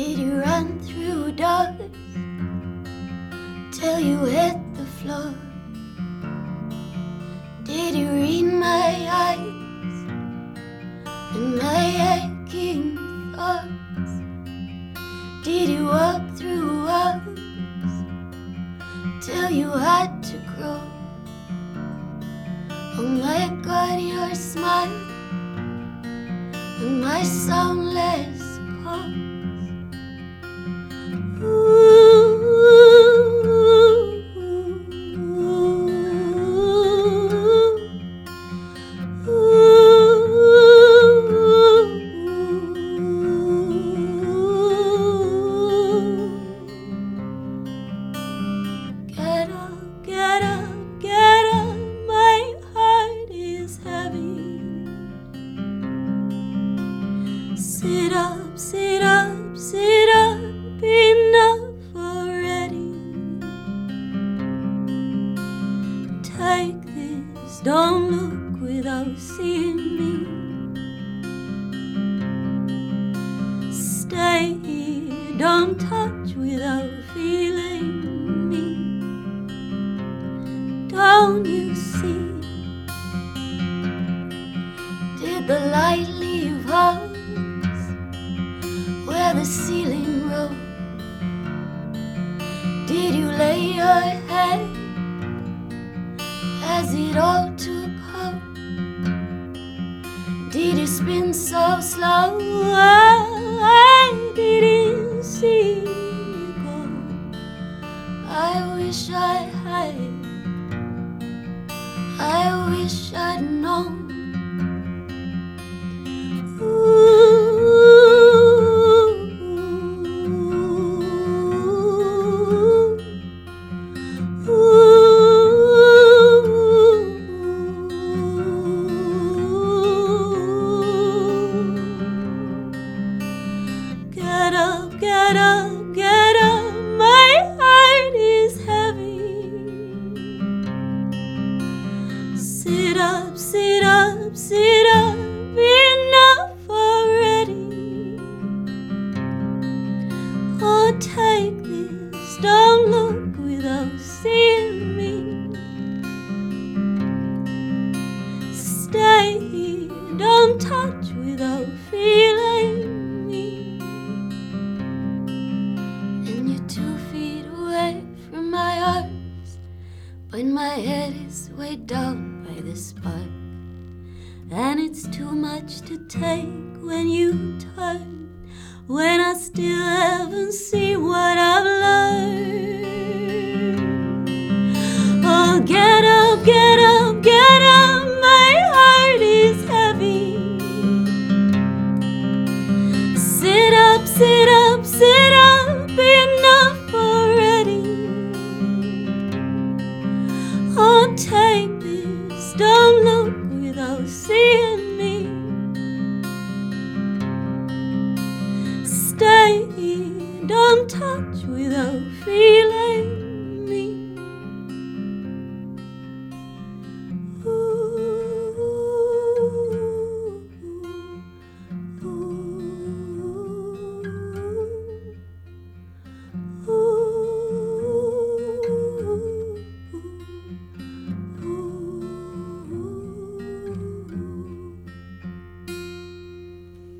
Did you run through doors till you hit the floor? Did you read my eyes and my aching thoughts? Did you walk through walls till you had to grow? Oh my God, your smile and my soundless pause. Sit up, sit up, sit up, enough already. Take this, don't look without seeing me. Stay here, don't touch without feeling me. Don't you see? Did the light leave holes where the ceiling rose? Did you lay your head as it all took hold? Did you spin so slow? I didn't see you go. I wish I had. I wish I'd known. Without feeling me. And you're two feet away from my arms. But my head is weighed down by the spark. And it's too much to take when you turn. When I still haven't seen what I've learned. Sit up, sit up, enough already. Hold tight, this. don't look without seeing me. Stay, don't touch without feeling.